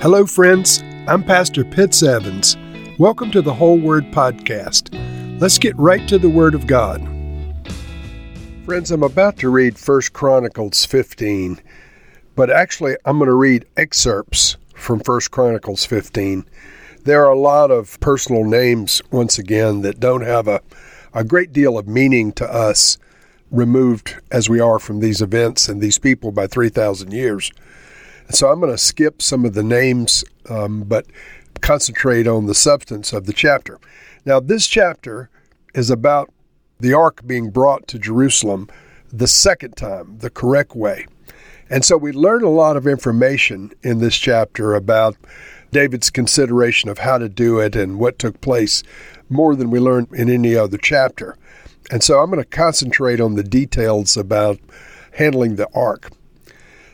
Hello, friends. I'm Pastor Pitts Evans. Welcome to the Whole Word Podcast. Let's get right to the Word of God. Friends, I'm about to read 1 Chronicles 15, but actually, I'm going to read excerpts from 1 Chronicles 15. There are a lot of personal names, once again, that don't have a, a great deal of meaning to us, removed as we are from these events and these people by 3,000 years. So I'm going to skip some of the names, um, but concentrate on the substance of the chapter. Now, this chapter is about the ark being brought to Jerusalem the second time, the correct way. And so we learn a lot of information in this chapter about David's consideration of how to do it and what took place more than we learned in any other chapter. And so I'm going to concentrate on the details about handling the ark.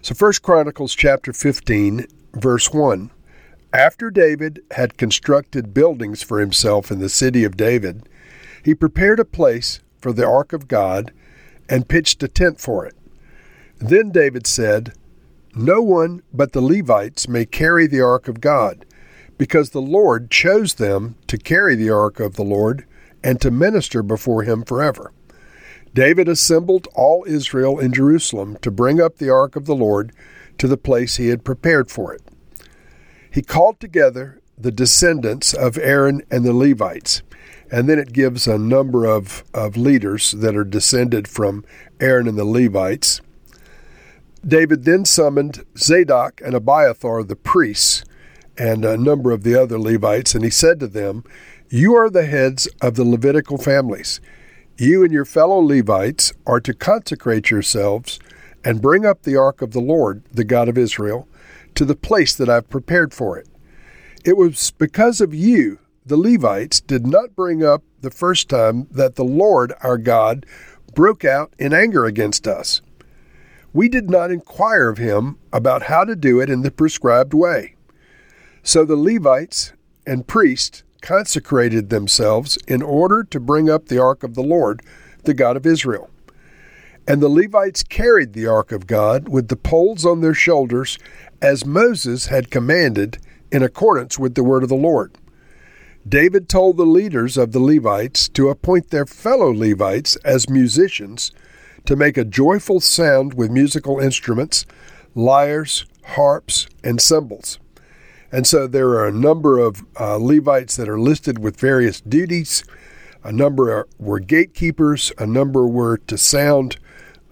So 1 Chronicles chapter 15 verse 1 After David had constructed buildings for himself in the city of David, he prepared a place for the ark of God and pitched a tent for it. Then David said, no one but the Levites may carry the ark of God, because the Lord chose them to carry the ark of the Lord and to minister before him forever. David assembled all Israel in Jerusalem to bring up the ark of the Lord to the place he had prepared for it. He called together the descendants of Aaron and the Levites, and then it gives a number of, of leaders that are descended from Aaron and the Levites. David then summoned Zadok and Abiathar the priests and a number of the other Levites, and he said to them, You are the heads of the Levitical families. You and your fellow Levites are to consecrate yourselves and bring up the ark of the Lord, the God of Israel, to the place that I've prepared for it. It was because of you, the Levites, did not bring up the first time that the Lord our God broke out in anger against us we did not inquire of him about how to do it in the prescribed way. So the Levites and priests consecrated themselves in order to bring up the ark of the Lord, the God of Israel. And the Levites carried the ark of God with the poles on their shoulders, as Moses had commanded in accordance with the word of the Lord. David told the leaders of the Levites to appoint their fellow Levites as musicians to make a joyful sound with musical instruments, lyres, harps, and cymbals. And so there are a number of uh, Levites that are listed with various duties. A number are, were gatekeepers, a number were to sound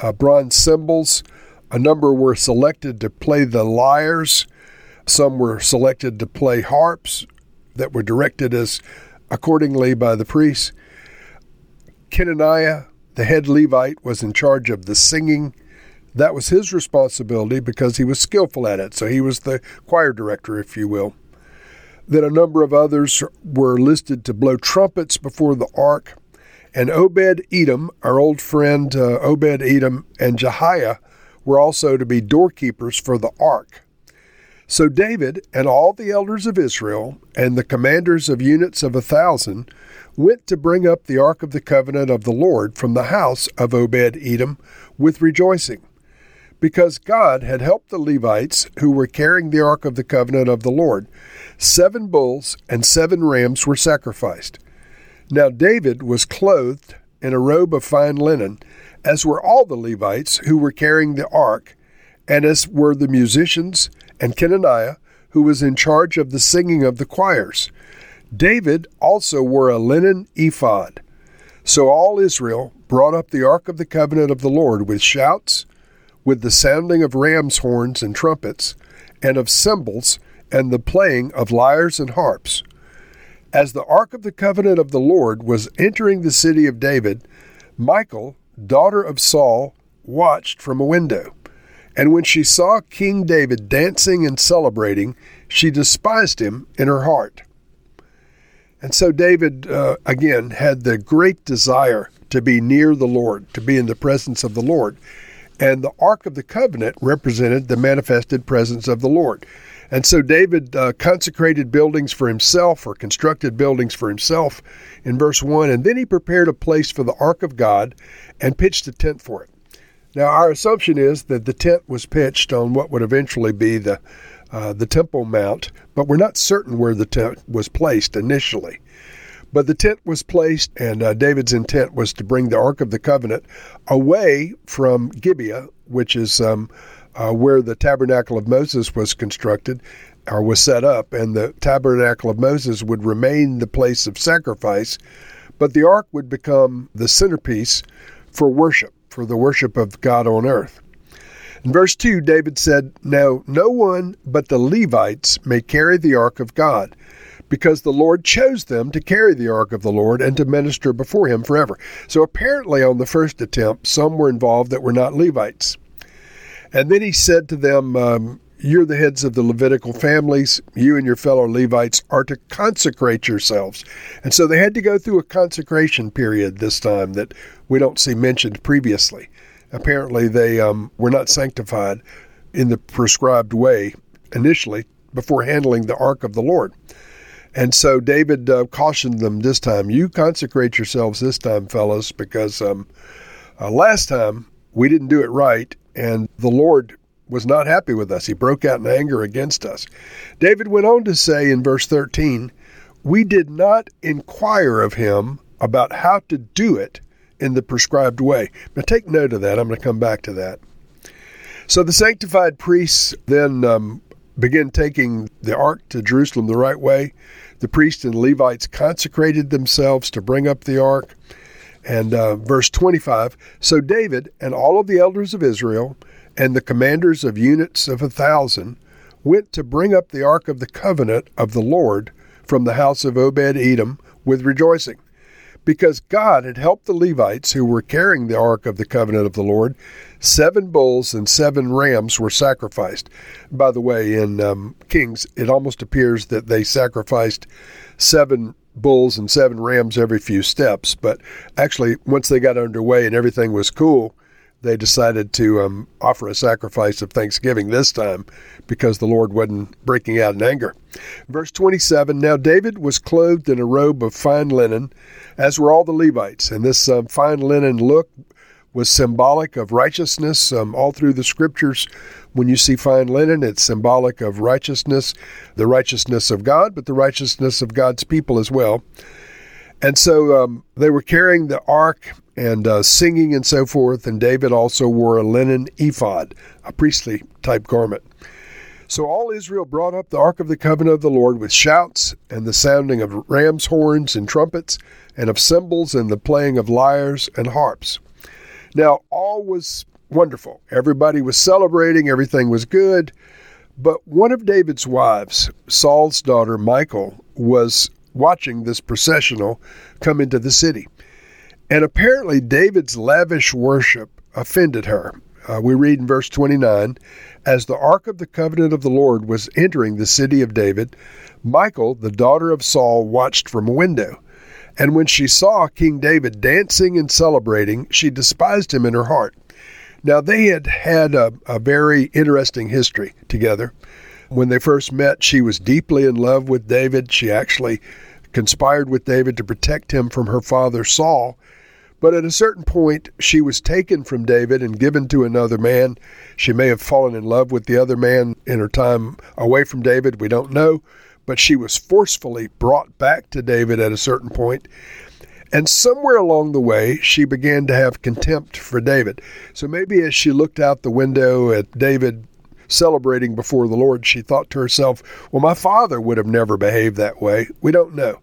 uh, bronze cymbals, a number were selected to play the lyres, some were selected to play harps that were directed as accordingly by the priests. Kenaniah the head Levite was in charge of the singing. That was his responsibility because he was skillful at it. So he was the choir director, if you will. Then a number of others were listed to blow trumpets before the ark. And Obed Edom, our old friend uh, Obed Edom, and Jehiah were also to be doorkeepers for the ark. So David and all the elders of Israel and the commanders of units of a thousand went to bring up the ark of the covenant of the Lord from the house of Obed Edom with rejoicing, because God had helped the Levites who were carrying the ark of the covenant of the Lord. Seven bulls and seven rams were sacrificed. Now David was clothed in a robe of fine linen, as were all the Levites who were carrying the ark, and as were the musicians and Kenaniah, who was in charge of the singing of the choirs. David also wore a linen ephod. So all Israel brought up the ark of the covenant of the Lord with shouts, with the sounding of ram's horns and trumpets, and of cymbals, and the playing of lyres and harps. As the ark of the covenant of the Lord was entering the city of David, Michal, daughter of Saul, watched from a window. And when she saw King David dancing and celebrating, she despised him in her heart. And so David, uh, again, had the great desire to be near the Lord, to be in the presence of the Lord. And the Ark of the Covenant represented the manifested presence of the Lord. And so David uh, consecrated buildings for himself or constructed buildings for himself in verse 1. And then he prepared a place for the Ark of God and pitched a tent for it. Now, our assumption is that the tent was pitched on what would eventually be the uh, the Temple Mount, but we're not certain where the tent was placed initially. But the tent was placed, and uh, David's intent was to bring the Ark of the Covenant away from Gibeah, which is um, uh, where the tabernacle of Moses was constructed or was set up, and the tabernacle of Moses would remain the place of sacrifice, but the ark would become the centerpiece for worship, for the worship of God on earth. In verse 2, David said, Now no one but the Levites may carry the ark of God, because the Lord chose them to carry the ark of the Lord and to minister before him forever. So apparently, on the first attempt, some were involved that were not Levites. And then he said to them, um, You're the heads of the Levitical families. You and your fellow Levites are to consecrate yourselves. And so they had to go through a consecration period this time that we don't see mentioned previously. Apparently, they um, were not sanctified in the prescribed way initially before handling the ark of the Lord. And so David uh, cautioned them this time, you consecrate yourselves this time, fellows, because um, uh, last time we didn't do it right, and the Lord was not happy with us. He broke out in anger against us. David went on to say in verse 13, We did not inquire of him about how to do it in the prescribed way. Now take note of that. I'm going to come back to that. So the sanctified priests then um, began taking the ark to Jerusalem the right way. The priests and Levites consecrated themselves to bring up the ark. And uh, verse 25 So David and all of the elders of Israel and the commanders of units of a thousand went to bring up the ark of the covenant of the Lord from the house of Obed Edom with rejoicing because God had helped the Levites who were carrying the ark of the covenant of the Lord. Seven bulls and seven rams were sacrificed. By the way, in um, Kings, it almost appears that they sacrificed seven bulls and seven rams every few steps. But actually, once they got underway and everything was cool, they decided to um, offer a sacrifice of thanksgiving this time because the Lord wasn't breaking out in anger. Verse 27 Now David was clothed in a robe of fine linen, as were all the Levites. And this um, fine linen look was symbolic of righteousness. Um, all through the scriptures, when you see fine linen, it's symbolic of righteousness, the righteousness of God, but the righteousness of God's people as well. And so um, they were carrying the ark and uh, singing and so forth. And David also wore a linen ephod, a priestly type garment. So all Israel brought up the ark of the covenant of the Lord with shouts and the sounding of ram's horns and trumpets, and of cymbals and the playing of lyres and harps. Now all was wonderful. Everybody was celebrating, everything was good. But one of David's wives, Saul's daughter Michal, was watching this processional come into the city. And apparently, David's lavish worship offended her. Uh, we read in verse 29 As the ark of the covenant of the Lord was entering the city of David, Michal, the daughter of Saul, watched from a window. And when she saw King David dancing and celebrating, she despised him in her heart. Now, they had had a, a very interesting history together. When they first met, she was deeply in love with David. She actually conspired with David to protect him from her father Saul. But at a certain point, she was taken from David and given to another man. She may have fallen in love with the other man in her time away from David. We don't know. But she was forcefully brought back to David at a certain point. And somewhere along the way, she began to have contempt for David. So maybe as she looked out the window at David celebrating before the Lord, she thought to herself, well, my father would have never behaved that way. We don't know.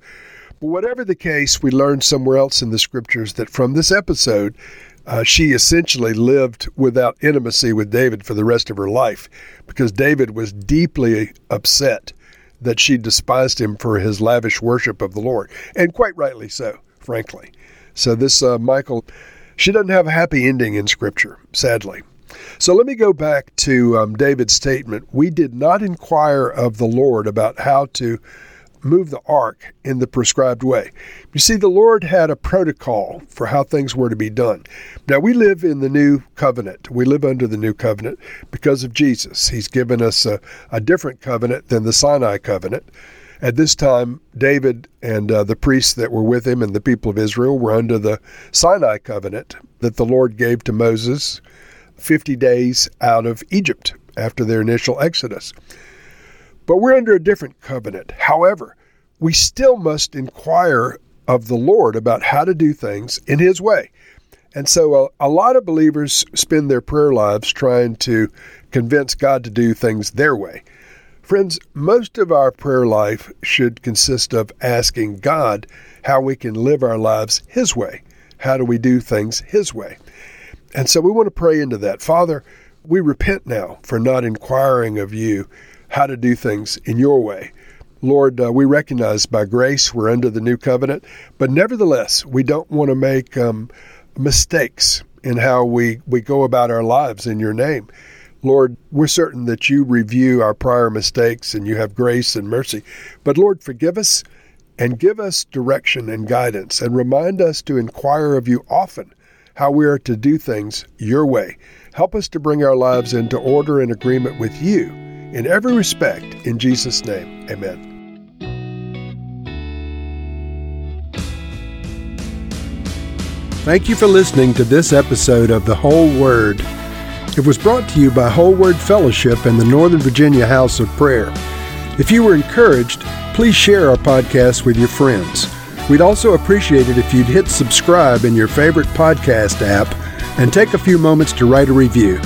But whatever the case, we learn somewhere else in the scriptures that from this episode, uh, she essentially lived without intimacy with David for the rest of her life because David was deeply upset that she despised him for his lavish worship of the Lord, and quite rightly so, frankly. So, this uh, Michal, she doesn't have a happy ending in Scripture, sadly. So let me go back to um, David's statement. We did not inquire of the Lord about how to move the ark in the prescribed way. You see, the Lord had a protocol for how things were to be done. Now, we live in the new covenant. We live under the new covenant because of Jesus. He's given us a, a different covenant than the Sinai covenant. At this time, David and uh, the priests that were with him and the people of Israel were under the Sinai covenant that the Lord gave to Moses 50 days out of Egypt after their initial exodus. But we're under a different covenant. However, we still must inquire of the Lord about how to do things in His way. And so a, a, lot of believers spend their prayer lives trying to convince God to do things their way. Friends, most of our prayer life should consist of asking God how we can live our lives His way. How do we do things His way? And so we want to pray into that. Father, we repent now for not inquiring of you how to do things in your way. Lord, uh, we recognize by grace we're under the new covenant, but nevertheless, we don't want to make um, mistakes in how we, we go about our lives in your name. Lord, we're certain that you review our prior mistakes and you have grace and mercy. But Lord, forgive us and give us direction and guidance and remind us to inquire of you often how we are to do things your way. Help us to bring our lives into order and agreement with you in every respect. In Jesus' name, amen. Thank you for listening to this episode of The Whole Word. It was brought to you by Whole Word Fellowship and the Northern Virginia House of Prayer. If you were encouraged, please share our podcast with your friends. We'd also appreciate it if you'd hit subscribe in your favorite podcast app and take a few moments to write a review.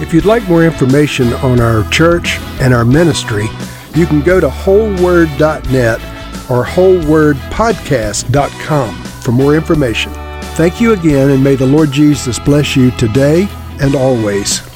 If you'd like more information on our church and our ministry, you can go to wholeword.net or wholewordpodcast.com for more information. Thank you again, and may the Lord Jesus bless you today and always.